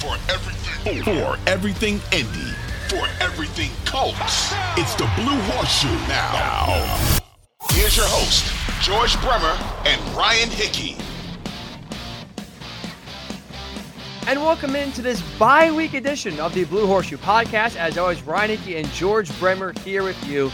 For everything, for everything Indy, for everything Colts, it's the Blue Horseshoe now. now. Here's your host, George Bremer and Ryan Hickey. And welcome into this bi-week edition of the Blue Horseshoe Podcast. As always, Ryan Hickey and George Bremer here with you.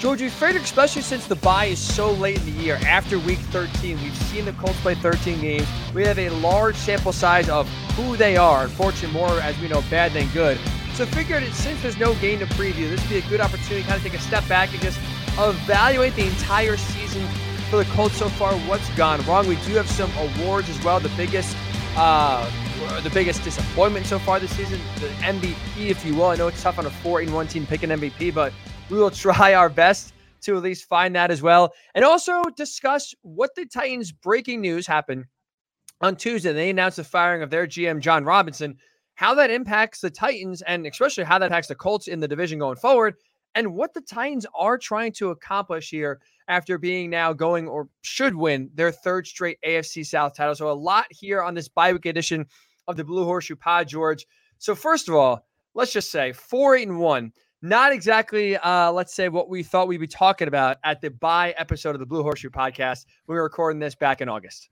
George, we figured, especially since the bye is so late in the year, after week 13, we've seen the Colts play 13 games. We have a large sample size of who they are. Unfortunately, more, as we know, bad than good. So figured since there's no game to preview, this would be a good opportunity to kind of take a step back and just evaluate the entire season for the Colts so far. What's gone wrong? We do have some awards as well. The biggest, uh, the biggest disappointment so far this season, the MVP, if you will. I know it's tough on a four in one team pick an MVP, but we will try our best to at least find that as well. And also discuss what the Titans breaking news happened on Tuesday. They announced the firing of their GM, Jon Robinson, how that impacts the Titans and especially how that impacts the Colts in the division going forward, and what the Titans are trying to accomplish here after being now going or should win their third straight AFC South title. So a lot here on this bye week edition of the Blue Horseshoe Pod, George. So first of all, let's just say four, eight, and one not exactly, uh, let's say, what we thought we'd be talking about at the bye episode of the Blue Horseshoe podcast. We were recording this back in August.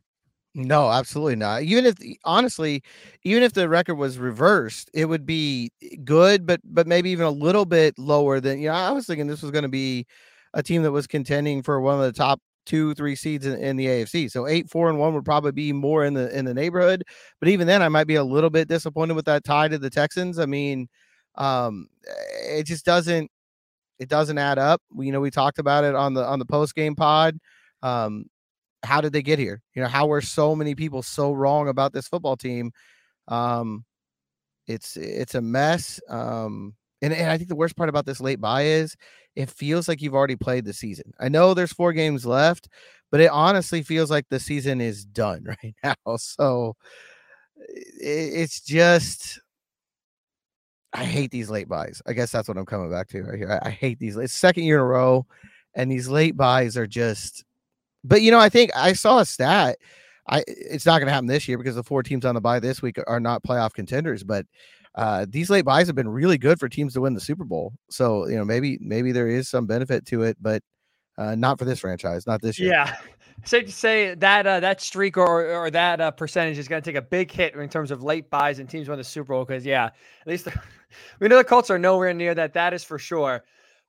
No, absolutely not. Even if, honestly, even if the record was reversed, it would be good, but but maybe even a little bit lower than you know. I was thinking this was going to be a team that was contending for one of the top two, three seeds in, in, the AFC. So eight, four, and one would probably be more in the in the neighborhood. But even then, I might be a little bit disappointed with that tie to the Texans. I mean, um, it just doesn't it doesn't add up. We, you know, we talked about it on the on the post game pod. Um, how did they get here? You know, how were so many people so wrong about this football team? Um, it's it's a mess. Um, and, and I think the worst part about this late bye is it feels like you've already played the season. I know there's four games left, but it honestly feels like the season is done right now. So it, it's just I hate these late byes. I guess that's what I'm coming back to right here. I, I hate these. It's second year in a row, and these late byes are just. But you know, I think I saw a stat. I it's not going to happen this year because the four teams on the bye this week are not playoff contenders. But uh, these late byes have been really good for teams to win the Super Bowl. So you know, maybe maybe there is some benefit to it, but uh, not for this franchise, not this year. Yeah, safe to say that uh, that streak or or that uh, percentage is going to take a big hit in terms of late byes and teams win the Super Bowl. Because yeah, at least the, we know the Colts are nowhere near that. That is for sure.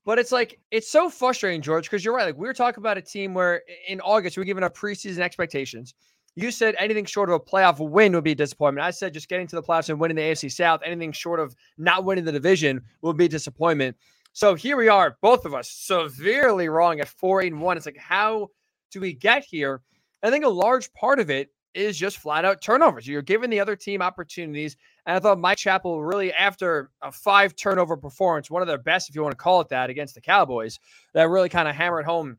But it's like it's so frustrating, George, because you're right. Like we were talking about a team where in August we were given our preseason expectations. You said anything short of a playoff win would be a disappointment. I said just getting to the playoffs and winning the AFC South, anything short of not winning the division would be disappointment. So here we are, both of us severely wrong at four, and one. It's like, how do we get here? I think a large part of it is just flat out turnovers. You're giving the other team opportunities. And I thought Mike Chappell really, after a five turnover performance, one of their best, if you want to call it that, against the Cowboys, that really kind of hammered home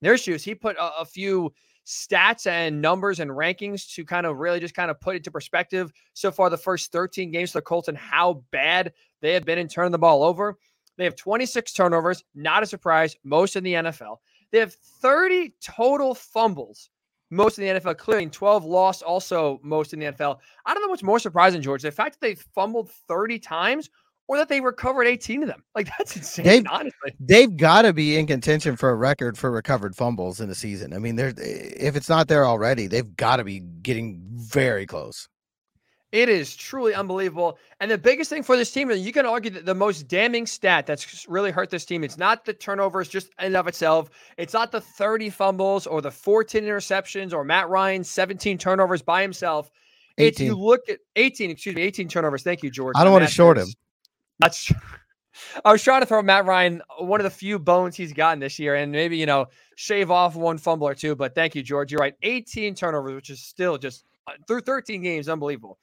their shoes. He put a, a, few stats and numbers and rankings to kind of really just kind of put into perspective so far the first 13 games for the Colts and how bad they have been in turning the ball over. They have 26 turnovers, not a surprise, most in the NFL. They have 30 total fumbles, most in the NFL, clearing 12 lost, also most in the NFL. I don't know what's more surprising, George, the fact that they fumbled 30 times or that they recovered 18 of them. Like that's insane, they've, honestly. They've got to be in contention for a record for recovered fumbles in the season. I mean, there's if it's not there already, they've got to be getting very close. It is truly unbelievable. And the biggest thing for this team, and you can argue that the most damning stat that's really hurt this team, it's not the turnovers just in of itself. It's not the 30 fumbles or the 14 interceptions or Matt Ryan's 17 turnovers by himself. 18. It's you look at 18, excuse me, 18 turnovers. Thank you, George. I don't want to short him. That's I was trying to throw Matt Ryan one of the few bones he's gotten this year, and maybe you know shave off one fumble or two. But thank you, George. You're right. 18 turnovers, which is still just uh, through 13 games, unbelievable.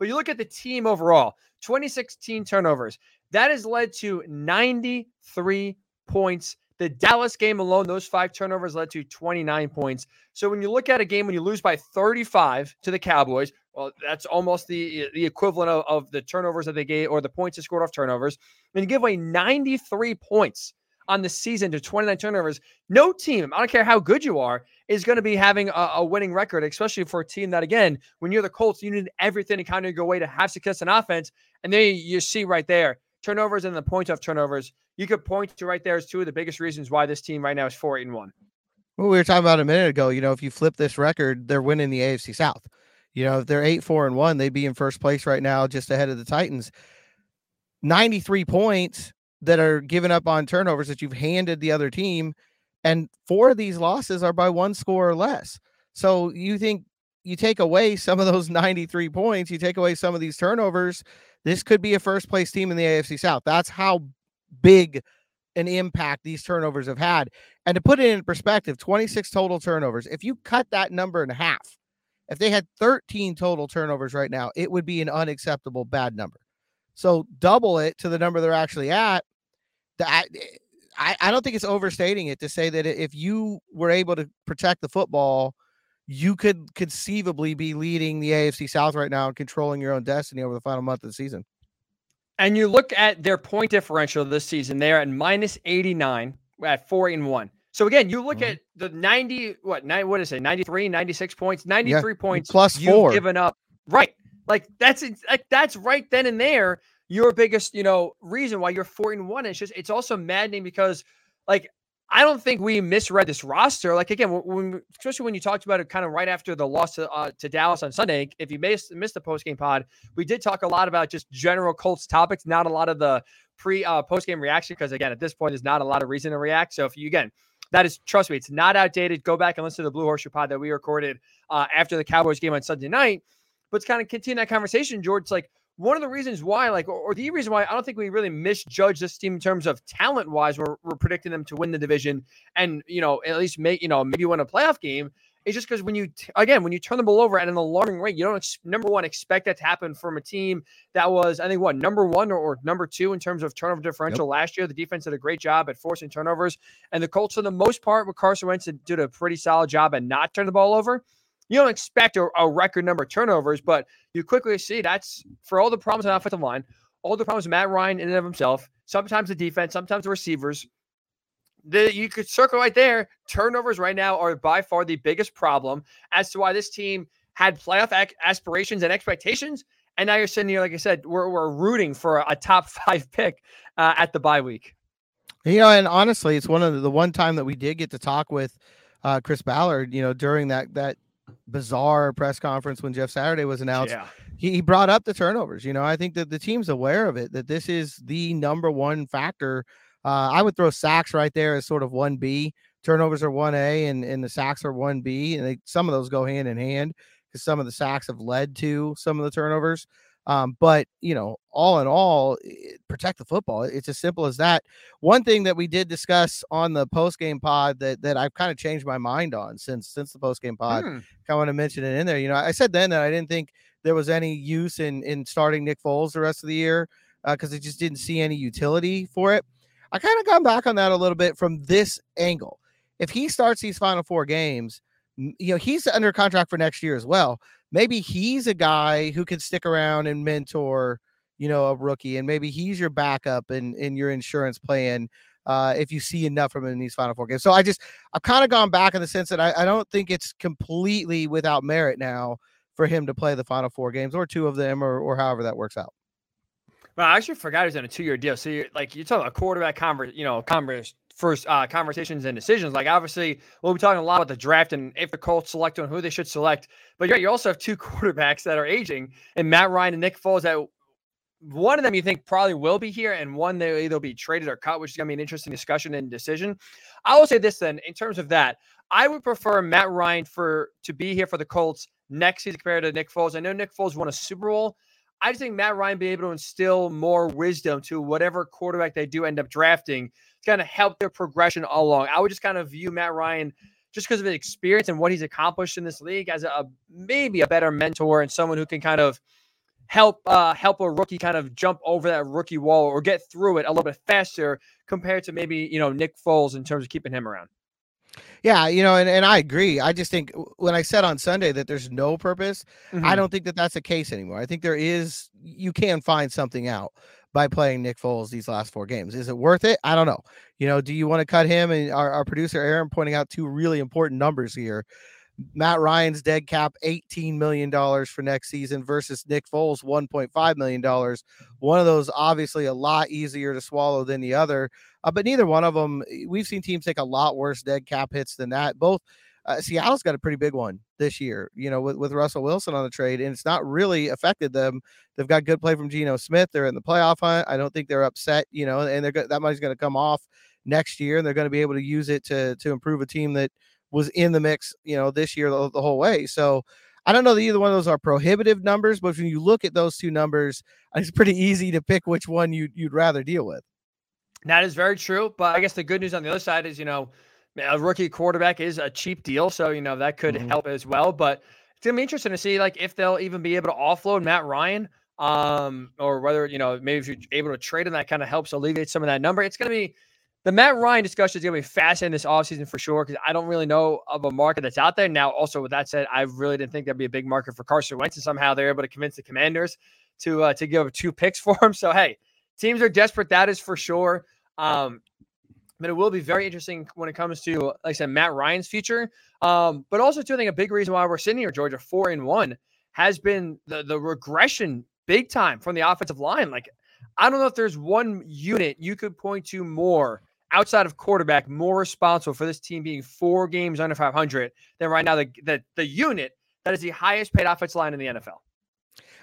But you look at the team overall 2016 turnovers. That has led to 93 points. The Dallas game alone, those five turnovers led to 29 points. So when you look at a game when you lose by 35 to the Cowboys, well, that's almost the the equivalent of, of the turnovers that they gave or the points they scored off turnovers. And you give away 93 points on the season to 29 turnovers. No team, I don't care how good you are, is going to be having a, a, winning record, especially for a team that, again, when you're the Colts, you need everything to kind of go away to have success in offense. And then you see right there turnovers and the point of turnovers. You could point to right there as two of the biggest reasons why this team right now is four eight and one. Well, we were talking about a minute ago. You know, if you flip this record, they're winning the AFC South. You know, if they're eight four and one, they'd be in first place right now, just ahead of the Titans. Ninety three points that are given up on turnovers that you've handed the other team, and four of these losses are by one score or less. So you think you take away some of those 93 points, you take away some of these turnovers, this could be a first place team in the AFC South. That's how big an impact these turnovers have had. And to put it in perspective, 26 total turnovers. If you cut that number in half, if they had 13 total turnovers right now, it would be an unacceptable bad number. So double it to the number they're actually at. That eh, I, I don't think it's overstating it to say that if you were able to protect the football you could conceivably be leading the AFC South right now and controlling your own destiny over the final month of the season. And you look at their point differential this season, they're at minus 89 at four and one. So again, you look mm-hmm. at the 90, what, nine, what is it, 93, 96 points, 93 yeah, points plus four given up. Right. Like that's like that's right then and there your biggest, you know, reason why you're four and one. It's just it's also maddening because like I don't think we misread this roster. Like again, when, especially when you talked about it kind of right after the loss to, uh, to Dallas on Sunday. If you missed, missed the post game pod, we did talk a lot about just general Colts topics, not a lot of the pre uh, post game reaction. Because again, at this point, there's not a lot of reason to react. So if you again, that is trust me, it's not outdated. Go back and listen to the Blue Horseshoe pod that we recorded uh, after the Cowboys game on Sunday night. But it's kind of continue that conversation, George. Like one of the reasons why, like, or, the reason why I don't think we really misjudge this team in terms of talent wise, we're, we're predicting them to win the division and, you know, at least make, you know, maybe win a playoff game. It's just because when you, again, when you turn the ball over at an alarming rate, you don't, ex- number one, expect that to happen from a team that was, I think, what, number one or, or number two in terms of turnover differential yep. last year. The defense did a great job at forcing turnovers. And the Colts, for the most part, with Carson Wentz, did a pretty solid job at not turning the ball over you don't expect a, a, record number of turnovers, but you quickly see that's for all the problems on the offensive line, all the problems Matt Ryan in and of himself, sometimes the defense, sometimes the receivers. The, you could circle right there. Turnovers right now are by far the biggest problem as to why this team had playoff ac- aspirations and expectations. And now you're sitting here, like I said, we're, we're rooting for a, top five pick uh, at the bye week. You know, and honestly, it's one of the, the one time that we did get to talk with uh, Chris Ballard, you know, during that that bizarre press conference when Jeff Saturday was announced. Yeah. He, he brought up the turnovers. You know, I think that the team's aware of it, that this is the number one factor. Uh, I would throw sacks right there as sort of 1B. Turnovers are 1A and, and the sacks are 1B. And they, some of those go hand in hand because some of the sacks have led to some of the turnovers. Um, but you know, all in all, protect the football. It's as simple as that. One thing that we did discuss on the post game pod that that I've kind of changed my mind on since since the post game pod. Hmm. I want to mention it in there. You know, I said then that I didn't think there was any use in in starting Nick Foles the rest of the year because uh, I just didn't see any utility for it. I kind of gone back on that a little bit from this angle. If he starts these final four games, you know, he's under contract for next year as well maybe he's a guy who can stick around and mentor, you know, a rookie, and maybe he's your backup in in your insurance plan. Uh, if you see enough from him in these final four games. So I just I've kind of gone back in the sense that I, I don't think it's completely without merit now for him to play the final four games or two of them or or however that works out. Well, I actually forgot he's on a two-year deal. So you're like you're talking about quarterback converse, you know, converse first uh, conversations and decisions. Like obviously, we'll be talking a lot about the draft and if the Colts select on who they should select. But you you also have two quarterbacks that are aging, and Matt Ryan and Nick Foles. That one of them you think probably will be here, and one they either be traded or cut, which is gonna be an interesting discussion and decision. I will say this then, in terms of that, I would prefer Matt Ryan for to be here for the Colts next season compared to Nick Foles. I know Nick Foles won a Super Bowl. I just think Matt Ryan be able to instill more wisdom to whatever quarterback they do end up drafting kind of help their progression all along. I would just kind of view Matt Ryan just because of his experience and what he's accomplished in this league as a maybe a better mentor and someone who can kind of help uh, help a rookie kind of jump over that rookie wall or get through it a little bit faster compared to maybe you know Nick Foles in terms of keeping him around. Yeah, you know, and, and I agree. I just think when I said on Sunday that there's no purpose, mm-hmm. I don't think that that's the case anymore. I think there is, you can find something out. by playing Nick Foles these last four games. Is it worth it? I don't know. You know, do you want to cut him? And our, our producer Aaron pointing out two really important numbers here. Matt Ryan's dead cap $18 million for next season versus Nick Foles $1.5 million. One of those obviously a lot easier to swallow than the other, uh, but neither one of them, we've seen teams take a lot worse dead cap hits than that. Both uh, Seattle's got a pretty big one this year, you know, with, with Russell Wilson on the trade, and it's not really affected them. They've got good play from Geno Smith. They're in the playoff hunt. I don't think they're upset, you know, and they're that money's going to come off next year, and they're going to be able to use it to to improve a team that was in the mix, you know, this year the, the whole way. So I don't know that either one of those are prohibitive numbers, but when you look at those two numbers, it's pretty easy to pick which one you you'd rather deal with. That is very true. But I guess the good news on the other side is, you know, a rookie quarterback is a cheap deal, so you know that could mm-hmm. help as well. But it's gonna be interesting to see like if they'll even be able to offload Matt Ryan, um, or whether you know maybe if you're able to trade him, that kind of helps alleviate some of that number. It's gonna be the Matt Ryan discussion is gonna be fascinating this offseason for sure because I don't really know of a market that's out there now. Also, with that said, I really didn't think there'd be a big market for Carson Wentz, and somehow they're able to convince the Commanders to uh, to give two picks for him. So hey, teams are desperate. That is for sure. Um, but it will be very interesting when it comes to, like I said, Matt Ryan's future. Um, but also, too, I think a big reason why we're sitting here, Georgia, four and one, has been the the regression big time from the offensive line. Like, I don't know if there's one unit you could point to more outside of quarterback more responsible for this team being four games under 500 than right now the the, the unit that is the highest paid offensive line in the NFL.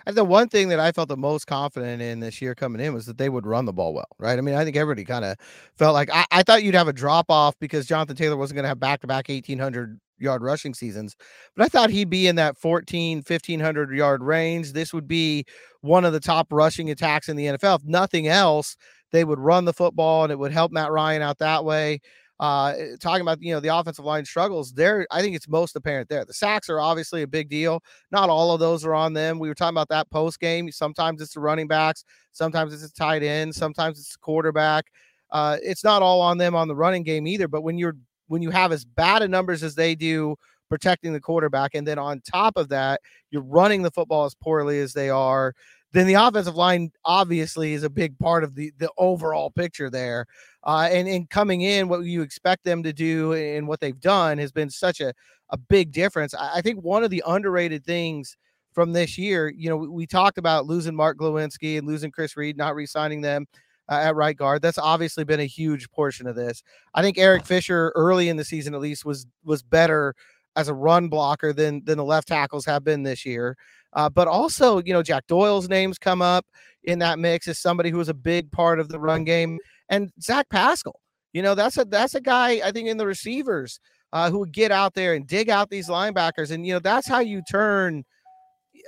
And the one thing that I felt the most confident in this year coming in was that they would run the ball well, right? I mean, I think everybody kind of felt like I, I, thought you'd have a drop off because Jonathan Taylor wasn't going to have back to back 1,800 yard rushing seasons, but I thought he'd be in that 14, 1,500 yard range. This would be one of the top rushing attacks in the NFL. If nothing else, they would run the football and it would help Matt Ryan out that way uh, eh, talking about you know the offensive line struggles there i think it's most apparent there. The sacks are obviously a big deal. Not all of those are on them. We were talking about that post game. Sometimes it's the running backs sometimes it's a tight end sometimes it's a quarterback. Uh, it's not all on them on the running game either but when you're when you have as bad a numbers as they do protecting the quarterback and then on top of that you're running the football as poorly as they are then the offensive line obviously is a big part of the the overall picture there. Uh, and in coming in, what you expect them to do and what they've done has been such a a big difference. I, I think one of the underrated things from this year, you know, we, we talked about losing Mark Glowinski and losing Chris Reed, not re-signing them. Uh, at right guard. That's obviously been a huge portion of this. I think Eric Fisher early in the season at least was was better as a run blocker than than the left tackles have been this year. Uh, but also, you know, Jack Doyle's names come up in that mix as somebody who was a big part of the run game, and Zach Pascal. You know, that's a that's a guy I think in the receivers uh, who would get out there and dig out these linebackers, and you know that's how you turn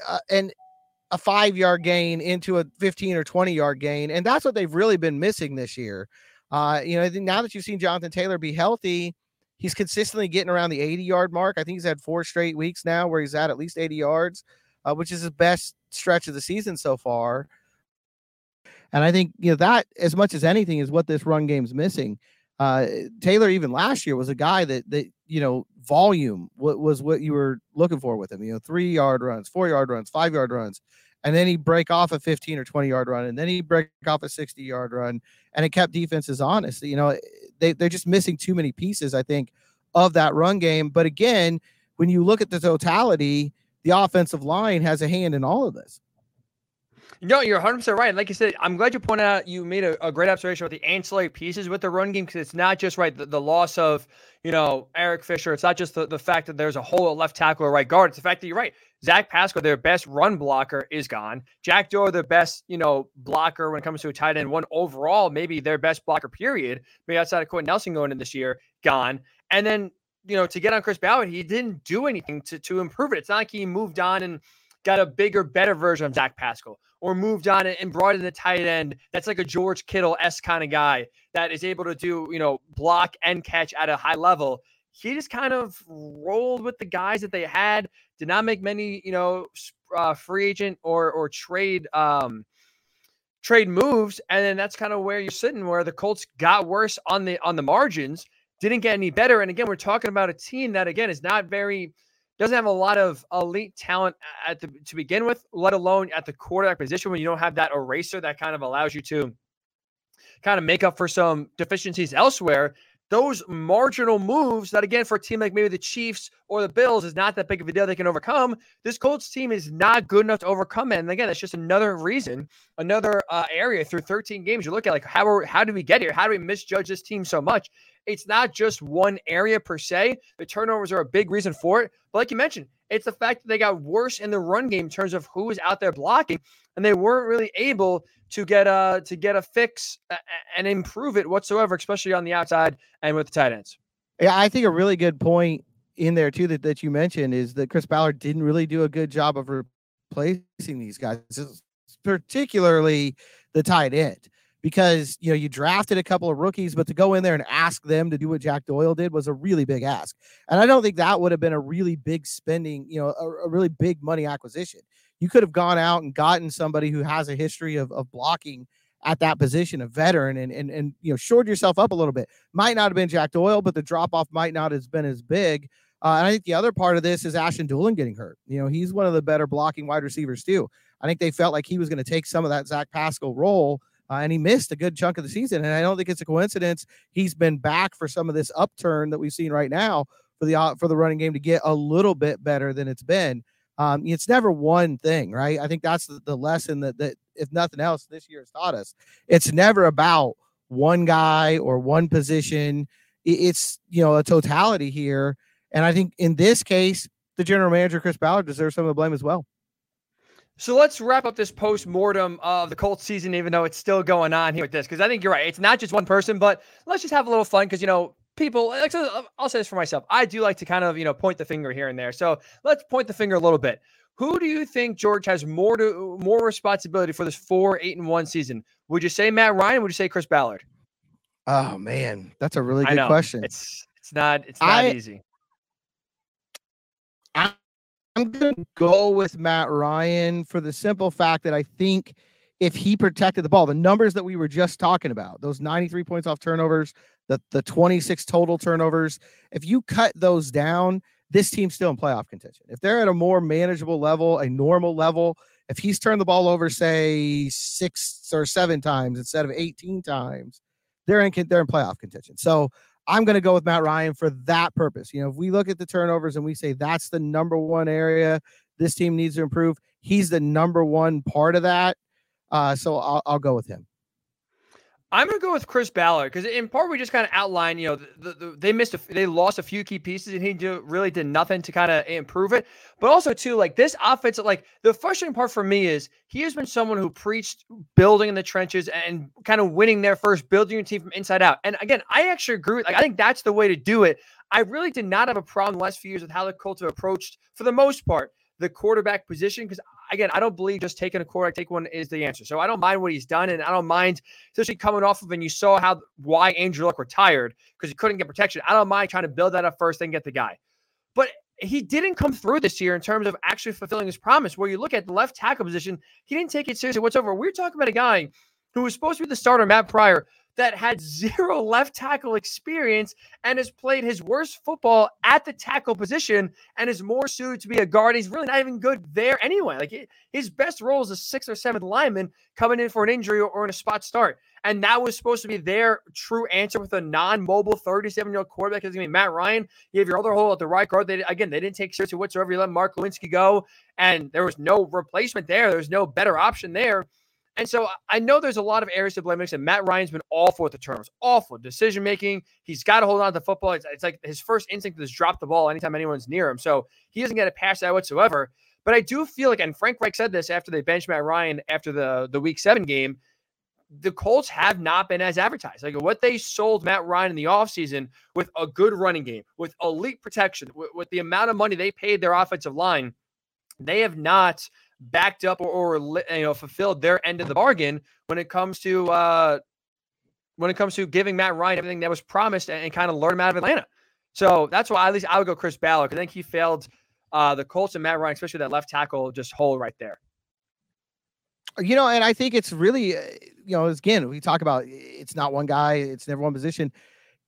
uh, and a five yard gain into a 15 or 20 yard gain. And that's what they've really been missing this year. Uh, you know, now that you've seen Jonathan Taylor be healthy, he's consistently getting around the 80 yard mark. I think he's had four straight weeks now where he's at at least 80 yards uh, which is his best stretch of the season so far. And I think you know that as much as anything is what this run game's missing. Uh, Taylor even last year was a guy that that you know volume what was what you were looking for with him. You know, three yard runs, four yard runs, five yard runs, and then he break off a 15 or 20 yard run, and then he break off a 60 yard run, and it kept defenses honest. You know, they they're just missing too many pieces. I think of that run game. But again, when you look at the totality, the offensive line has a hand in all of this. No, you're 100% right. Like you said, I'm glad you pointed out, you made a, a great observation with the ancillary pieces with the run game because it's not just right the, the, loss of, you know, Eric Fisher. It's not just the, the fact that there's a hole at left tackle or right guard. It's the fact that you're right. Zach Pascal, their best run blocker, is gone. Jack Doyle, their best, you know, blocker when it comes to a tight end, one overall, maybe their best blocker, period, maybe outside of Quenton Nelson going in this year, gone. And then you know, to get on Chris Ballard, he didn't do anything to, to improve it. It's not like he moved on and got a bigger, better version of Zach Pascal or moved on and brought in the tight end that's like a George Kittle S kind of guy that is able to do, you know, block and catch at a high level. He just kind of rolled with the guys that they had, did not make many, you know, uh, free agent or or trade um trade moves and then that's kind of where you're sitting where the Colts got worse on the on the margins didn't get any better. And again, we're talking about a team that again is not very doesn't have a lot of elite talent at the to begin with, let alone at the quarterback position when you don't have that eraser that kind of allows you to kind of make up for some deficiencies elsewhere those marginal moves that again for a team like maybe the Chiefs or the Bills is not that big of a deal they can overcome. This Colts team is not good enough to overcome it. And again, that's just another reason, another uh, area through 13 games. You look at like how are, how did we get here? How do we misjudge this team so much? It's not just one area per se. The turnovers are a big reason for it. But like you mentioned, it's the fact that they got worse in the run game in terms of who was out there blocking, and they weren't really able to get a to get a fix and improve it whatsoever, especially on the outside and with the tight ends. Yeah, I think a really good point in there too that, that you mentioned is that Chris Ballard didn't really do a good job of replacing these guys, particularly the tight end. Because you know you drafted a couple of rookies, but to go in there and ask them to do what Jack Doyle did was a really big ask, and I don't think that would have been a really big spending, you know, a, a really big money acquisition you could have gone out and gotten somebody who has a history of, of blocking at that position, a veteran, and and and you know, shored yourself up a little bit. Might not have been Jack Doyle, but the drop off might not have been as big. Uh, and I think the other part of this is Ashton Dulin getting hurt. You know, he's one of the better blocking wide receivers too. I think they felt like he was going to take some of that Zach Pascal role, uh, and he missed a good chunk of the season. And I don't think it's a coincidence he's been back for some of this upturn that we've seen right now for the uh, for the running game to get a little bit better than it's been. Um, it's never one thing, right? I think that's the, the lesson that, that, if nothing else, this year has taught us. It's never about one guy or one position. It's, you know, a totality here. And I think in this case, the general manager, Chris Ballard, deserves some of the blame as well. So let's wrap up this post mortem of the Colts season, even though it's still going on here with this, because I think you're right. It's not just one person, but let's just have a little fun because, you know, people like uh, I'll say this for myself. I do like to kind of, you know, point the finger here and there. So let's point the finger a little bit. Who do you think George has more to more responsibility for this four, eight, and one season? Would you say Matt Ryan? would you say Chris Ballard? Oh man, that's a really good question. It's it's not it's not I, easy. I'm gonna go with Matt Ryan for the simple fact that I think if he protected the ball, the numbers that we were just talking about, those 93 points off turnovers, the the 26 total turnovers. If you cut those down, this team's still in playoff contention. If they're at a more manageable level, a normal level, if he's turned the ball over, say six or seven times instead of 18 times, they're in they're in playoff contention. So I'm going to go with Matt Ryan for that purpose. You know, if we look at the turnovers and we say that's the number one area this team needs to improve, he's the number one part of that. Uh, so I'll, I'll go with him. I'm gonna go with Chris Ballard because in part we just kind of outlined, you know, the, the, they missed, a, they lost a few key pieces, and he do, really did nothing to kind of improve it. But also too, like this offense, like the frustrating part for me is he has been someone who preached building in the trenches and kind of winning there first, building your team from inside out. And again, I actually agree. Like I think that's the way to do it. I really did not have a problem the last few years with how the Colts have approached, for the most part, the quarterback position because again, I don't believe just taking a quarterback, take one is the answer. So I don't mind what he's done, and I don't mind, especially coming off of and you saw how why Andrew Luck retired because he couldn't get protection. I don't mind trying to build that up first, then get the guy. But he didn't come through this year in terms of actually fulfilling his promise. Where you look at the left tackle position, he didn't take it seriously whatsoever. We're talking about a guy who was supposed to be the starter, Matt Pryor, that had zero left tackle experience and has played his worst football at the tackle position and is more suited to be a guard. He's really not even good there anyway. Like his best role is a sixth or seventh lineman coming in for an injury or, in a spot start. And that was supposed to be their true answer with a non-mobile 37-year-old quarterback. Because I mean, Matt Ryan, you have your other hole at the right guard. They again, they didn't take seriously whatsoever. You let Mark Glowinski go, and there was no replacement there. There was no better option there. And so I know there's a lot of areas to blame. And Matt Ryan's been awful at the turnovers, awful decision making. He's got to hold on to the football. It's, it's, like his first instinct is drop the ball anytime anyone's near him. So he doesn't get a pass that whatsoever. But I do feel like, and Frank Reich said this after they benched Matt Ryan after the the Week Seven game. The Colts have not been as advertised. Like what they sold Matt Ryan in the offseason with a good running game, with elite protection, with, with the amount of money they paid their offensive line, they have not backed up or, or you know fulfilled their end of the bargain when it comes to uh, when it comes to giving Matt Ryan everything that was promised and, and kind of learn him out of Atlanta. So that's why at least I would go Chris Ballard because I think he failed uh, the Colts and Matt Ryan, especially that left tackle, just hole right there. You know, and I think it's really, uh, you know, again, we talk about it's not one guy, it's never one position.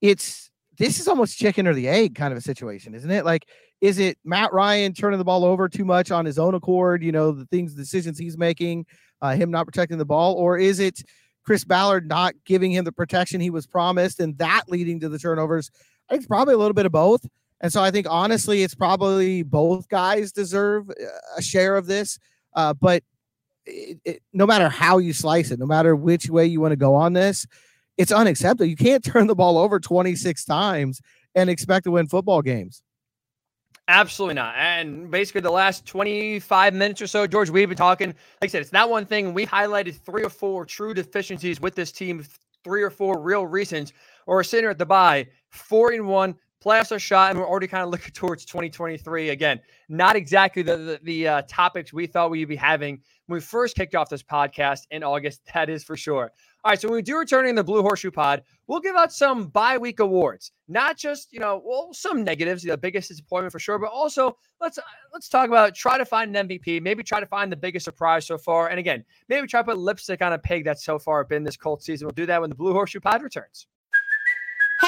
It's this is almost chicken or the egg kind of a situation, isn't it? Like Is it Matt Ryan turning the ball over too much on his own accord? You know, the things, decisions he's making, uh, him not protecting the ball, or is it Chris Ballard not giving him the protection he was promised and that leading to the turnovers? I think it's probably a little bit of both. And so I think honestly, it's probably both guys deserve uh, a share of this. Uh, but it, it, no matter how you slice it, no matter which way you want to go on this, it's unacceptable. You can't turn the ball over 26 times and expect to win football games. Absolutely not. And basically, the last 25 minutes or so, George, we've been talking. Like I said, it's not one thing. We highlighted three or four true deficiencies with this team, three or four real reasons. Or we're sitting at the bye, four and one, playoffs are shot, and we're already kind of looking towards 2023 again. Not exactly the the, the uh, topics we thought we'd be having when we first kicked off this podcast in August. That is for sure. All right, so when we do return in the Blue Horseshoe Pod, we'll give out some bye week awards. Not just you know, well, some negatives, the biggest disappointment for sure, but also let's uh, let's talk about try to find an MVP. Maybe try to find the biggest surprise so far, and again, maybe try to put lipstick on a pig that's so far been this Colt season. We'll do that when the Blue Horseshoe Pod returns.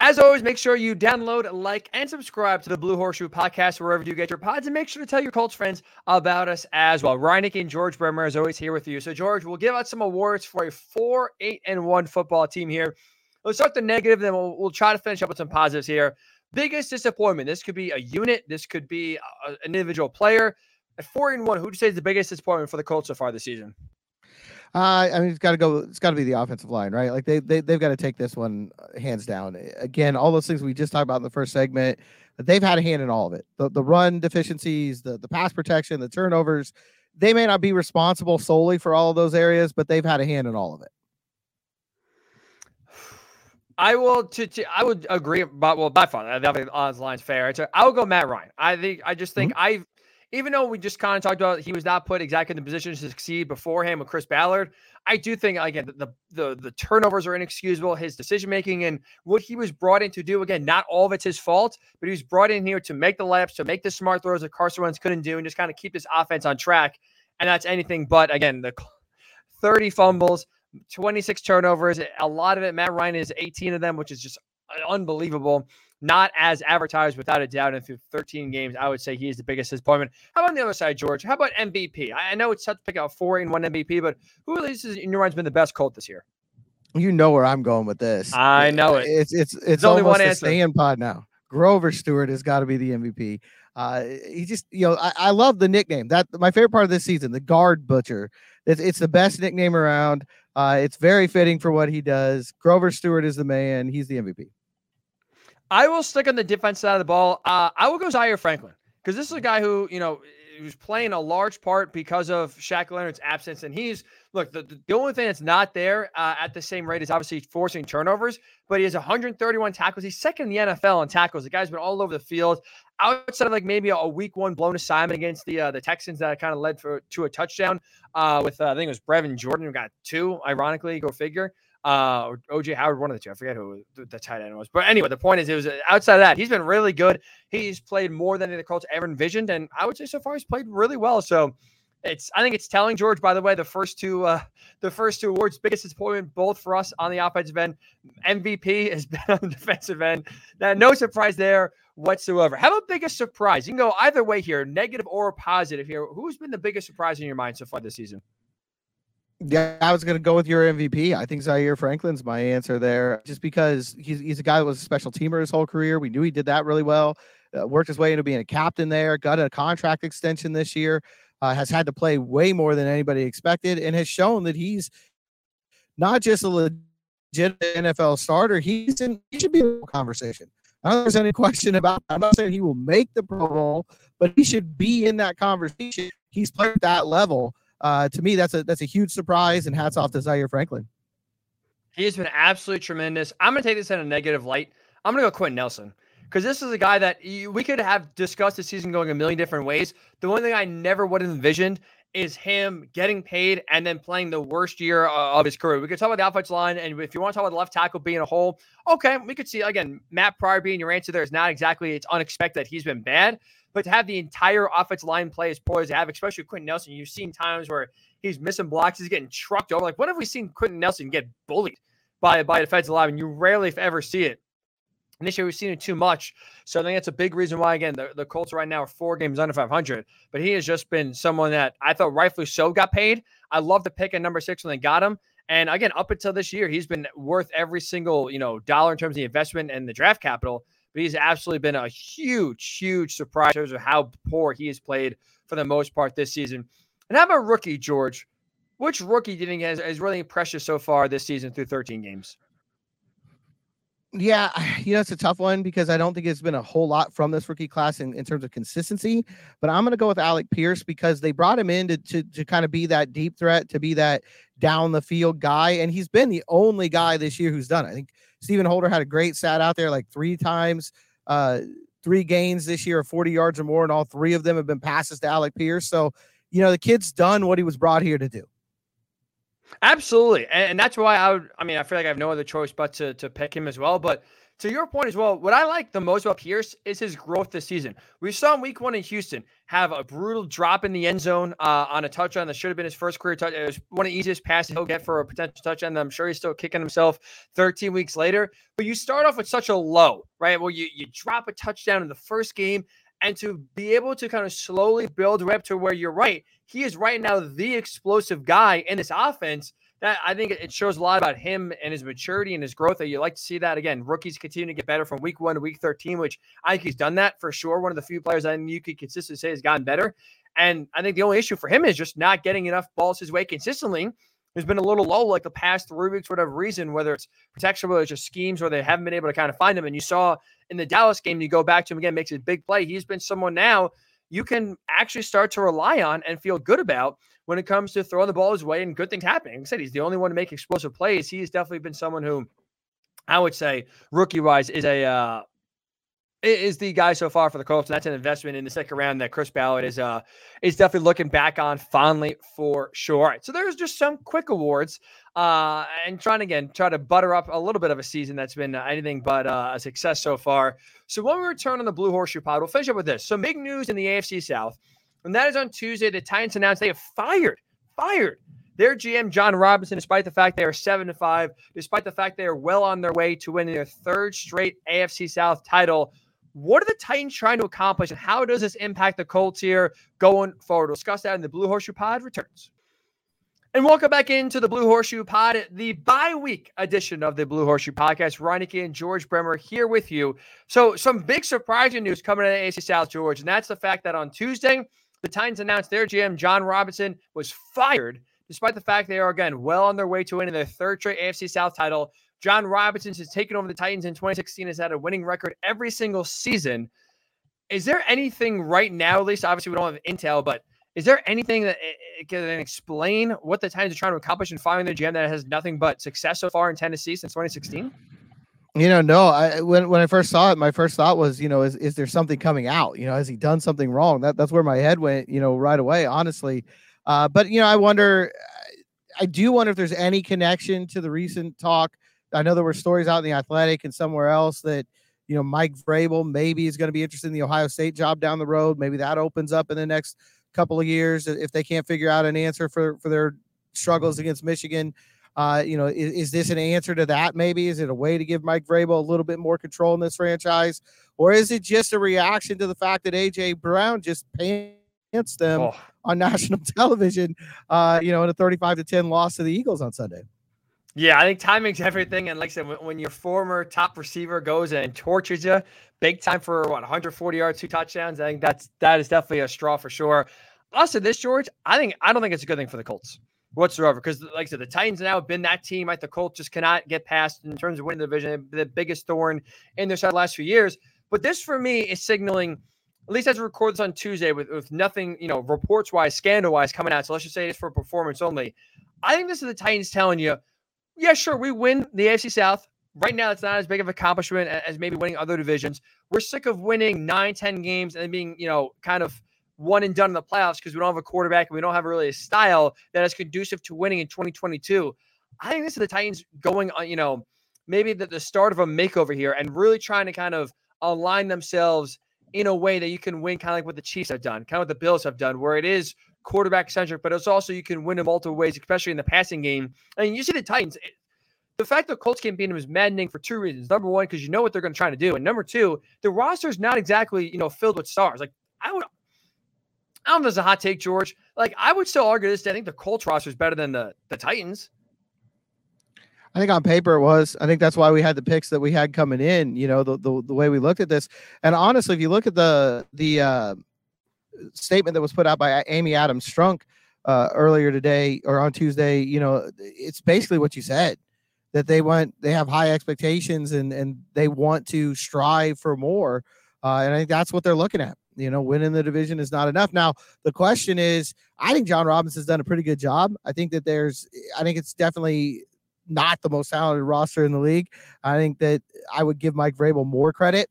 As always, make sure you download, like, and subscribe to the Blue Horseshoe Podcast wherever you get your pods, and make sure to tell your Colts friends about us as well. Ryan Hickey and George Bremer is always here with you. So, George, we'll give out some awards for a four, eight, and one football team here. Let's start the negative, then we'll, we'll try to finish up with some positives here. Biggest disappointment. This could be a unit. This could be a, an individual player. At four and one, who would you say is the biggest disappointment for the Colts so far this season? Uh, I mean, it's got to go. It's got to be the offensive line, right? Like they they they've got to take this one uh, hands down. Again, all those things we just talked about in the first segment, they've had a hand in all of it. The the run deficiencies, the the pass protection, the turnovers. They may not be responsible solely for all of those areas, but they've had a hand in all of it. I will. To, to I would agree. But well, by far, the odds line's fair. I will go Matt Ryan. I think. I just think mm-hmm. I've even though we just kind of talked about he was not put exactly in the position to succeed beforehand with Chris Ballard, I do think again the the the turnovers are inexcusable. His decision making and what he was brought in to do again, not all of it's his fault, but he was brought in here to make the laps, to make the smart throws that Carson Wentz couldn't do, and just kind of keep this offense on track. And that's anything but again the 30 fumbles, 26 turnovers, a lot of it. Matt Ryan is 18 of them, which is just uh, unbelievable not as advertised without a doubt. And through 13 games, I would say he is the biggest disappointment. How about on the other side, George? How about MVP? I know it's tough to pick out four and one MVP, but who at least in your mind's been the best Colt this year? You know where I'm going with this. I know it. It's it's it's, it's only one answer. Staying pod now. Grover Stewart has got to be the MVP. Uh, he just, you know, I, I, love the nickname. That my favorite part of this season, the guard butcher. It's, it's the best nickname around. Uh, it's very fitting for what he does. Grover Stewart is the man. He's the MVP. I will stick on the defense side of the ball. Uh, I will go Zaire Franklin because this is a guy who, you know, who's playing a large part because of Shaq Leonard's absence. And he's, look, the, the only thing that's not there uh, at the same rate is obviously forcing turnovers, but he has 131 tackles. He's second in the NFL in tackles. The guy's been all over the field. Outside of like maybe a week one blown assignment against the uh, the Texans that kind of led for to a touchdown uh, with, uh, I think it was Brevin Jordan who got two, ironically, go figure uh, or OJ Howard, one of the two. I forget who the tight end was. But anyway, the point is, it was uh, outside of that, he's been really good. He's played more than the Colts ever envisioned, and I would say so far he's played really well. So it's I think it's telling George. By the way, the first two uh, the first two awards, biggest disappointment both for us on the offensive end. MVP has been on the defensive end. Now, no surprise there whatsoever. How about biggest surprise? You can go either way here, negative or positive here. Who's been the biggest surprise in your mind so far this season? Yeah, I was to go with your MVP. I think Zaire Franklin's my answer there, just because he's he's a guy that was a special teamer his whole career. We knew he did that really well. Uh, worked his way into being a captain there. Got a contract extension this year. Uh, has had to play way more than anybody expected, and has shown that he's not just a legit NFL starter. He's in. He should be in a conversation. I don't there's any question about. That. I'm not saying he will make the Pro Bowl, but he should be in that conversation. He's played at that level uh, to me, that's a that's a huge surprise, and hats off to Zaire Franklin. He has been absolutely tremendous. I'm going to take this in a negative light. I'm going to go Quenton Nelson because this is a guy that we could have discussed the season going a million different ways. The one thing I never would have envisioned is him getting paid and then playing the worst year of his career. We could talk about the offensive line, and if you want to talk about the left tackle being a hole, okay, we could see again Matt Pryor being your answer there is not exactly it's unexpected that he's been bad, but to have the entire offensive line play as poor as they have, especially Quenton Nelson, you've seen times where he's missing blocks, he's getting trucked over. Like, when have we seen Quenton Nelson get bullied by by a defensive lineman? You rarely, if ever, see it. And this year we've seen it too much. So I think that's a big reason why, again, the, the Colts right now are four games under 500. But he has just been someone that I thought rightfully so got paid. I love the pick at number six when they got him. And again, up until this year, he's been worth every single, you know, dollar in terms of the investment and the draft capital. But he's absolutely been a huge, huge surprise in terms of how poor he has played for the most part this season. And how about rookie, George? Which rookie do you think has, has really impressed you so far this season through 13 games? Yeah, you know, it's a tough one because I don't think it's been a whole lot from this rookie class in, in terms of consistency. But I'm going to go with Alec Pierce because they brought him in to, to, to kind of be that deep threat, to be that down the field guy. And he's been the only guy this year who's done it. I think Stephen Holder had a great stat out there like three times, uh, three gains this year of 40 yards or more, and all three of them have been passes to Alec Pierce. So, you know, the kid's done what he was brought here to do. Absolutely, and, and, that's why I would. I mean, I feel like I have no other choice but to to pick him as well. But to your point as well, what I like the most about Pierce is his growth this season. We saw him week one in Houston have a brutal drop in the end zone uh, on a touchdown that should have been his first career touch. It was one of the easiest passes he'll get for a potential touchdown. I'm sure he's still kicking himself 13 weeks later. But you start off with such a low, right? Well, you you drop a touchdown in the first game, and to be able to kind of slowly build up to where you're right, he is right now the explosive guy in this offense. That I think it shows a lot about him and his maturity and his growth. That you like to see that again. Rookies continue to get better from week one to week 13, which I think he's done that for sure. One of the few players I think you could consistently say has gotten better. And I think the only issue for him is just not getting enough balls his way consistently. There's been a little low like the past three weeks, whatever reason, whether it's protection, whether it's just schemes, or they haven't been able to kind of find him. And you saw in the Dallas game, you go back to him again, makes a big play. He's been someone now you can actually start to rely on and feel good about when it comes to throwing the ball his way and good things happening. Like I said, he's the only one to make explosive plays. He's definitely been someone who I would say rookie wise is a uh, is the guy so far for the Colts. And that's an investment in the second round that Chris Ballard is uh is definitely looking back on fondly for sure. All right, so there's just some quick awards, uh, and trying again try to butter up a little bit of a season that's been anything but uh, a success so far. So when we return on the Blue Horseshoe Pod, we'll finish up with this. Some big news in the AFC South, and that is on Tuesday. The Titans announced they have fired fired their GM Jon Robinson, despite the fact they are seven to five, despite the fact they are well on their way to winning their third straight AFC South title. What are the Titans trying to accomplish, and how does this impact the Colts here going forward? We'll discuss that in the Blue Horseshoe Pod returns. And welcome back into the Blue Horseshoe Pod, the bye week edition of the Blue Horseshoe Podcast. Ryan Hickey and George Bremer here with you. So, some big surprising news coming out of AFC South, George, and that's the fact that on Tuesday, the Titans announced their GM, Jon Robinson, was fired, despite the fact they are, again, well on their way to winning their third straight AFC South title. Jon Robinson has taken over the Titans in 2016, has had a winning record every single season. Is there anything right now, at least obviously we don't have intel, but is there anything that can explain what the Titans are trying to accomplish in firing their GM that has nothing but success so far in Tennessee since 2016? You know, no. I when when I first saw it, my first thought was, you know, is is there something coming out? You know, has he done something wrong? That that's where my head went. You know, right away, honestly. Uh, but you know, I wonder. I do wonder if there's any connection to the recent talk I know there were stories out in the Athletic and somewhere else that you know Mike Vrabel maybe is going to be interested in the Ohio State job down the road. Maybe that opens up in the next couple of years if they can't figure out an answer for for their struggles against Michigan. Uh, you know, is, is, this an answer to that? Maybe is it a way to give Mike Vrabel a little bit more control in this franchise, or is it just a reaction to the fact that AJ Brown just pants them oh. on national television? Uh, you know, in a thirty-five to ten loss to the Eagles on Sunday. Yeah, I think timing's everything. And like I said, when, your former top receiver goes and tortures you, big time for what 140 yards, two touchdowns. I think that's that is definitely a straw for sure. Also, this George, I think I don't think it's a good thing for the Colts whatsoever because, like I said, the Titans now have been that team. Right, the Colts just cannot get past in terms of winning the division, the biggest thorn in their side the last few years. But this for me is signaling. At least as we record this on Tuesday, with, with nothing, you know, reports wise, scandal wise coming out. So let's just say it's for performance only. I think this is the Titans telling you yeah, sure, we win the AFC South. right now it's not as big of an accomplishment as maybe winning other divisions. We're sick of winning nine, 10 games and being, you know, kind of one and done in the playoffs because we don't have a quarterback and we don't have really a style that is conducive to winning in 2022. I think this is the Titans going on, you know, maybe the, the start of a makeover here and really trying to kind of align themselves in a way that you can win kind of like what the Chiefs have done, kind of what the Bills have done, where it is quarterback centric, but it's also you can win in multiple ways, especially in the passing game. I mean, you see the Titans. It, the fact that Colts can't beat them is maddening for two reasons. Number one, because you know what they're going to try to do, and number two, the roster is not exactly you know filled with stars. Like I would, I don't know if there's a hot take, George. Like I would still argue this. I think the Colts roster is better than the the Titans. I think on paper it was. I think that's why we had the picks that we had coming in. You know, the the, the way we looked at this. And honestly, if you look at the the uh, statement that was put out by Amy Adams Strunk uh, earlier today or on Tuesday, you know, it's basically what you said that they want they have high expectations and and they want to strive for more. Uh, and I think that's what they're looking at. You know, winning the division is not enough. Now, the question is, I think Jon Robinson's done a pretty good job. I think that there's, I think it's definitely not the most talented roster in the league. I think that I would give Mike Vrabel more credit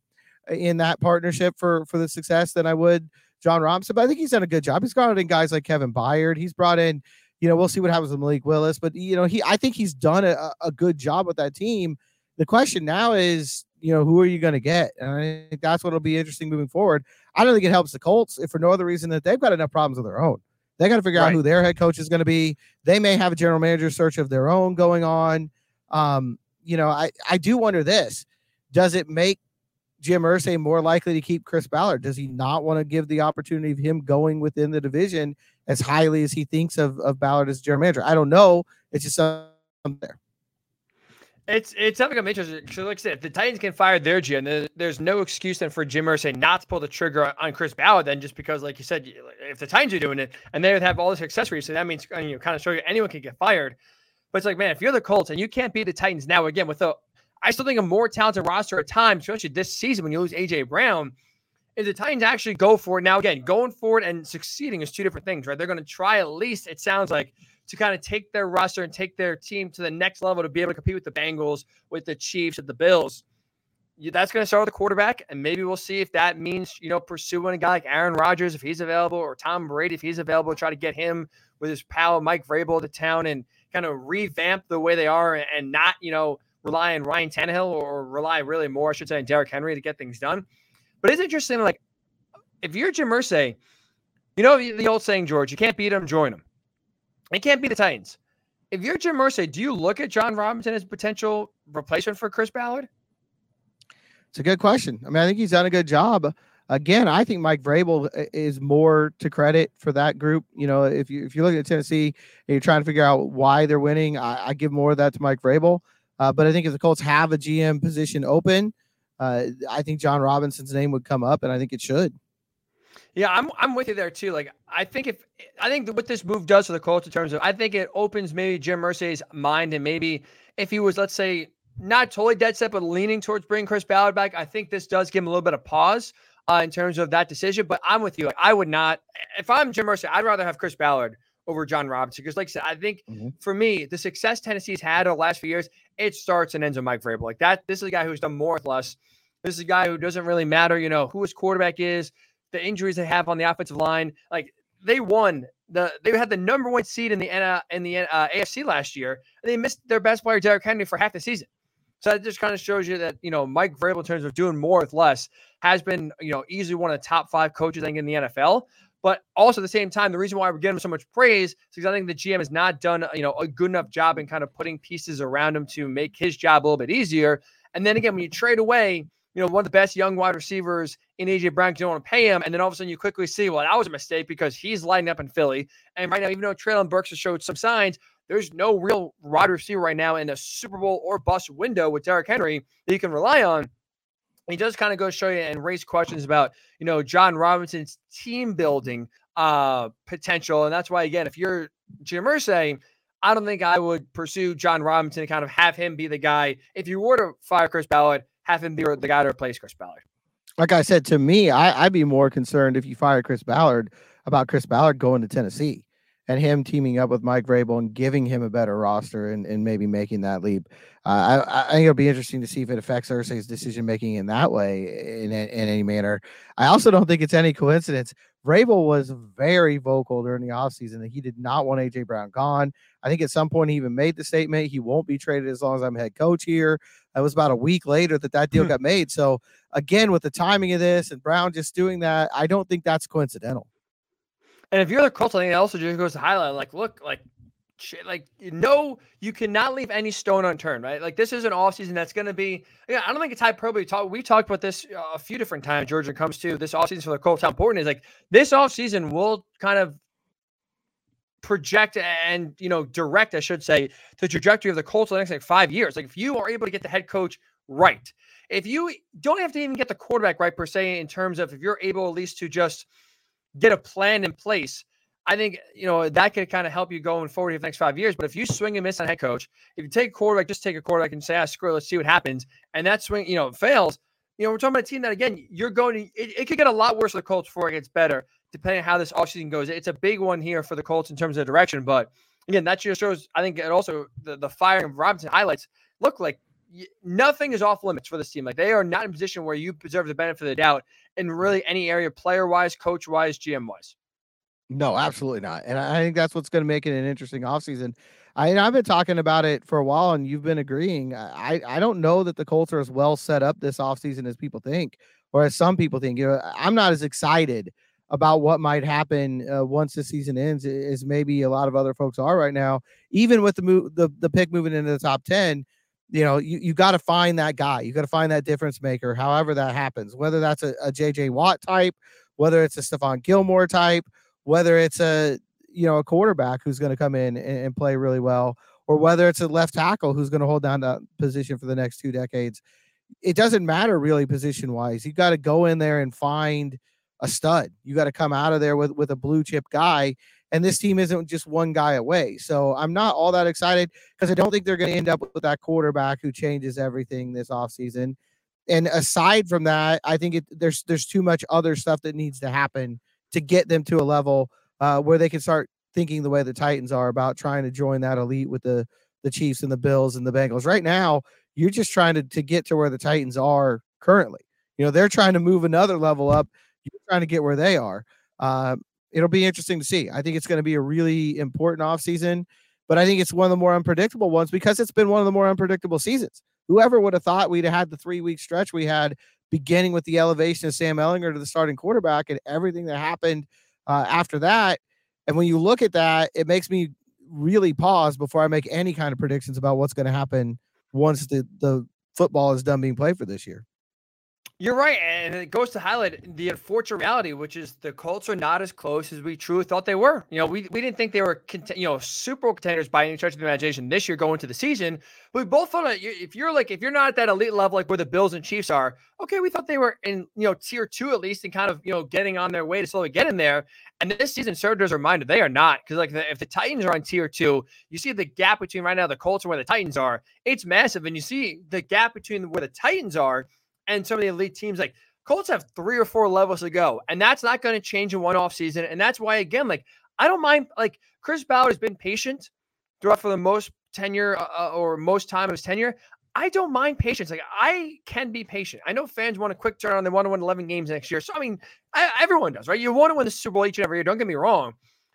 in that partnership for for the success than I would Jon Robinson. But I think he's done a good job. He's brought in guys like Kevin Byard. He's brought in, you know, we'll see what happens with Malik Willis, but you know, he I think he's done a, a good job with that team. The question now is, you know, who are you going to get? And I think that's what'll be interesting moving forward. I don't think it helps the Colts if for no other reason that they've got enough problems of their own. They got to figure right. out who their head coach is going to be. They may have a general manager search of their own going on. Um, you know, I, I do wonder this. Does it make Jim Irsay more likely to keep Chris Ballard? Does he not want to give the opportunity of him going within the division as highly as he thinks of, of Ballard as general manager? I don't know. It's just something there. It's it's something I'm interested. So, like I said, if the Titans can fire their GM, there's no excuse then for Jim Irsay not to pull the trigger on Chris Ballard. Then just because, like you said, if the Titans are doing it and they have all this accessories, so that means uh, you know, kind of show you anyone can get fired. But it's like, man, if you're the Colts and you can't beat the Titans now again with a, I still think a more talented roster at times, especially this season when you lose AJ Brown, is the Titans actually go for it. Now, again, going forward and succeeding is two different things, right? They're going to try at least, it sounds like, to kind of take their roster and take their team to the next level to be able to compete with the Bengals, with the Chiefs, with the Bills. That's going to start with the quarterback, and maybe we'll see if that means you know pursuing a guy like Aaron Rodgers if he's available, or Tom Brady if he's available. Try to get him with his pal Mike Vrabel to town and kind of revamp the way they are, and not you know rely on Ryan Tannehill or rely really more, I should say, on Derrick Henry to get things done. But it's interesting, like if you're Jim Irsay, you know the old saying, George, you can't beat them, join them. It can't be the Titans. If you're Jim Irsay, do you look at Jon Robinson as potential replacement for Chris Ballard? It's a good question. I mean, I think he's done a good job. Again, I think Mike Vrabel uh, is more to credit for that group. You know, if you if you look at Tennessee and you're trying to figure out why they're winning, I, I give more of that to Mike Vrabel. Uh, but I think if the Colts have a GM position open, uh, I think Jon Robinson's name would come up, and I think it should. Yeah, I'm I'm with you there too. Like I think if I think what this move does for the Colts in terms of I think it opens maybe Jim Irsay's mind and maybe if he was let's say not totally dead set but leaning towards bringing Chris Ballard back, I think this does give him a little bit of pause uh, in terms of that decision. But I'm with you. Like I would not if I'm Jim Irsay, I'd rather have Chris Ballard over Jon Robinson because, like I said, I think mm-hmm. for me the success Tennessee's had over the last few years it starts and ends with Mike Vrabel. Like that, this is a guy who's done more with less. This is a guy who doesn't really matter, you know, who his quarterback is the injuries they have on the offensive line. Like they won the they had the number one seed in the in the uh, AFC last year, and they missed their best player Derrick Henry for half the season. So that just kind of shows you that you know Mike Vrabel in terms of doing more with less has been you know easily one of the top five coaches I think in the NFL. But also at the same time, the reason why we're getting him so much praise is because I think the GM has not done you know a good enough job in kind of putting pieces around him to make his job a little bit easier. And then again, when you trade away you know, one of the best young wide receivers in AJ Brown you don't want to pay him. And then all of a sudden you quickly see, well, that was a mistake because he's lining up in Philly. And right now, even though Treylon Burks has showed some signs, there's no real wide receiver right now in the Super Bowl or bust window with Derrick Henry that you can rely on. He does kind of go show you and raise questions about, you know, Jon Robinson's team building uh potential. And that's why, again, if you're Jim Irsay, I don't think I would pursue Jon Robinson and kind of have him be the guy. If you were to fire Chris Ballard, have him be the guy to replace Chris Ballard. Like I said, to me, I, I'd be more concerned if you fire Chris Ballard about Chris Ballard going to Tennessee and him teaming up with Mike Vrabel and giving him a better roster and, and maybe making that leap. Uh, I, I think it'll be interesting to see if it affects Irsay's decision making in that way in, in any manner. I also don't think it's any coincidence. Vrabel was very vocal during the offseason that he did not want AJ Brown gone. I think at some point he even made the statement he won't be traded as long as I'm head coach here. It was about a week later that that deal hmm. got made. So again, with the timing of this and Brown just doing that, I don't think that's coincidental. And if you're the Colts, I think it also just goes to highlight like, look, like, shit, like, no, you cannot leave any stone unturned, right? Like, this is an offseason that's going to be, yeah, I don't think it's hyperbole. Talk, we talked about this uh, a few different times, Georgia comes to this offseason for the Colts. How important is like this offseason will kind of project and you know direct, I should say, the trajectory of the Colts the next like five years. Like if you are able to get the head coach right, if you don't have to even get the quarterback right per se, in terms of if you're able at least to just get a plan in place. I think you know that could kind of help you going forward for the next five years. But if you swing and miss on head coach, if you take a quarterback, just take a quarterback and say, "Ah, screw it, let's see what happens," and that swing, you know, fails. You know, we're talking about a team that again, you're going to. It, it could get a lot worse for the Colts before it gets better, depending on how this offseason goes. It's a big one here for the Colts in terms of direction, but again, that just shows. I think it also the the firing of Robinson highlights look like nothing is off limits for this team. Like they are not in a position where you preserve the benefit of the doubt in really any area, player wise, coach wise, GM wise. No, absolutely not. And I think that's what's going to make it an interesting offseason. I, I've been talking about it for a while and you've been agreeing. I, I don't know that the Colts are as well set up this offseason as people think, or as some people think. You know, I'm not as excited about what might happen uh, once the season ends as maybe a lot of other folks are right now. Even with the move, the, the pick moving into the top 10, you know, you, you got to find that guy. You got to find that difference maker, however that happens, whether that's a, a JJ Watt type, whether it's a Stephon Gilmore type, whether it's a, you know, a quarterback who's going to come in and, and, play really well, or whether it's a left tackle who's going to hold down that position for the next two decades. It doesn't matter really position wise. You got to go in there and find a stud. You got to come out of there with, with a blue chip guy and this team isn't just one guy away. So I'm not all that excited because I don't think they're going to end up with that quarterback who changes everything this offseason. And aside from that, I think it, there's there's too much other stuff that needs to happen to get them to a level uh, where they can start thinking the way the Titans are about trying to join that elite with the the Chiefs and the Bills and the Bengals. Right now, you're just trying to to get to where the Titans are currently. You know, they're trying to move another level up. You're trying to get where they are. Uh, it'll be interesting to see. I think it's going to be a really important offseason, but I think it's one of the more unpredictable ones because it's been one of the more unpredictable seasons. Whoever would have thought we'd have had the three week stretch we had beginning with the elevation of Sam Ehlinger to the starting quarterback and everything that happened uh, after that. And when you look at that, it makes me really pause before I make any kind of predictions about what's going to happen once the, the football is done being played for this year. You're right, and it goes to highlight the unfortunate reality, which is the Colts are not as close as we truly thought they were. You know, we, we didn't think they were, cont- you know, Super contenders by any stretch of the imagination this year going to the season. we both thought that if you're like, if you're not at that elite level like where the Bills and Chiefs are, okay, we thought they were in, you know, tier two at least, and kind of, you know, getting on their way to slowly get in there. And this season served as a reminder they are not because like the, if the Titans are on tier two, you see the gap between right now the Colts and where the Titans are, it's massive, and you see the gap between where the Titans are and some of the elite teams like Colts have three or four levels to go, and that's not going to change in one off season. And that's why, again, like I don't mind. Like Chris Ballard has been patient throughout for the most tenure uh, uh, or most time of his tenure. I don't mind patience. Like I can be patient. I know fans want a quick turn on. They want to win 11 games next year. So I mean, I, everyone does, right? You want to win the Super Bowl each and every year. Don't get me wrong,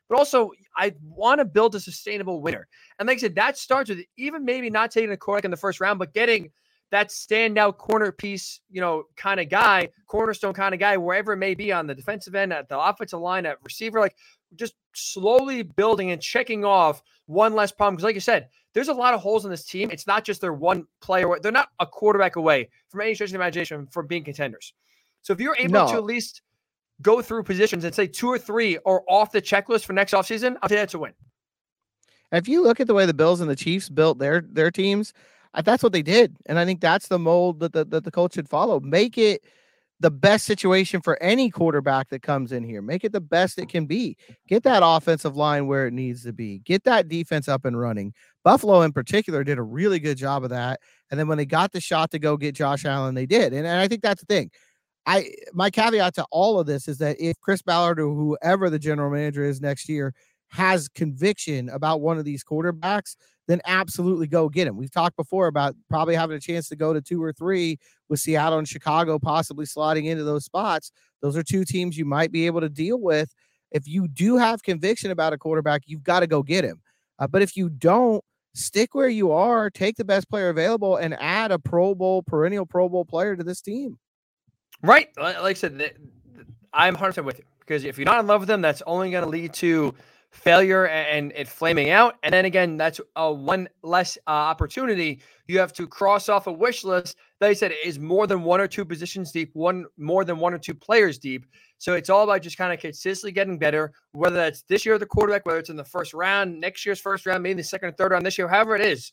but also I want to build a sustainable winner. And like I said, that starts with even maybe not taking a quarterback in the first round, but getting that standout corner piece, you know, kind of guy, cornerstone kind of guy, wherever it may be on the defensive end, at the offensive line, at receiver, like just slowly building and checking off one less problem. Because, like you said, there's a lot of holes in this team. It's not just their one player; they're not a quarterback away from any stretch of imagination from being contenders. So if you're able no. to at least go through positions and say two or three are off the checklist for next offseason, I'll say that's a win. If you look at the way the Bills and the Chiefs built their their teams, that's what they did, and I think that's the mold that the, that the coach should follow. Make it the best situation for any quarterback that comes in here. Make it the best it can be. Get that offensive line where it needs to be. Get that defense up and running. Buffalo, in particular, did a really good job of that. And then when they got the shot to go get Josh Allen, they did. And, and I think that's the thing. I my caveat to all of this is that if Chris Ballard or whoever the general manager is next year has conviction about one of these quarterbacks, then absolutely go get him. We've talked before about probably having a chance to go to two or three with Seattle and Chicago possibly slotting into those spots. Those are two teams you might be able to deal with. If you do have conviction about a quarterback, you've got to go get him. Uh, but if you don't, stick where you are, take the best player available, and add a Pro Bowl, perennial Pro Bowl player to this team. Right. Like I said, I'm 100% with you because if you're not in love with them, that's only going to lead to failure and it flaming out. And then again, that's a one less uh, opportunity you have to cross off a wish list that I said is more than one or two positions deep, one more than one or two players deep. So it's all about just kind of consistently getting better, whether that's this year the quarterback, whether it's in the first round, next year's first round, maybe the second or third round this year, however it is.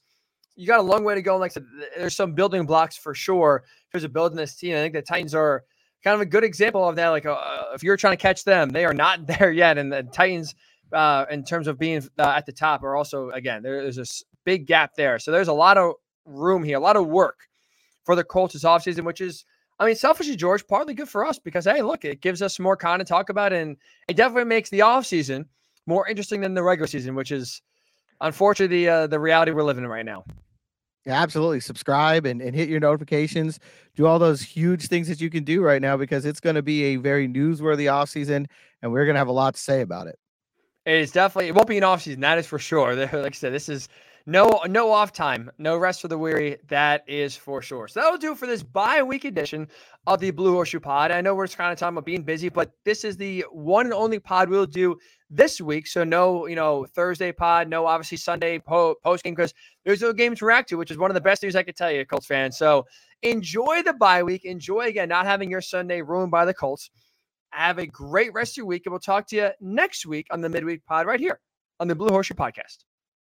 You got a long way to go. Like I said, there's some building blocks for sure in terms of building this team. I think the Titans are kind of a good example of that. Like uh, if you're trying to catch them, they are not there yet, and the Titans uh, in terms of being uh, at the top are also again there's a big gap there. So there's a lot of room here, a lot of work for the Colts this offseason, which is I mean, selfishly, George, partly good for us because hey, look, it gives us more content to talk about, and it definitely makes the offseason more interesting than the regular season, which is unfortunately the uh, the reality we're living in right now. Yeah, absolutely. Subscribe and, and hit your notifications. Do all those huge things that you can do right now because it's going to be a very newsworthy offseason and we're going to have a lot to say about it. It is definitely it won't be an off season. That is for sure. Like I said, this is no no off time, no rest for the weary. That is for sure. So that'll do for this bye week edition of the Blue Horseshoe Pod. I know we're just kind of talking about being busy, but this is the one and only pod we'll do this week. So no, you know, Thursday pod, no obviously Sunday po- post game because there's no game to react to, which is one of the best news I could tell you, Colts fans. So enjoy the bye week. Enjoy again not having your Sunday ruined by the Colts. Have a great rest of your week, and we'll talk to you next week on the midweek pod right here on the Blue Horseshoe Podcast.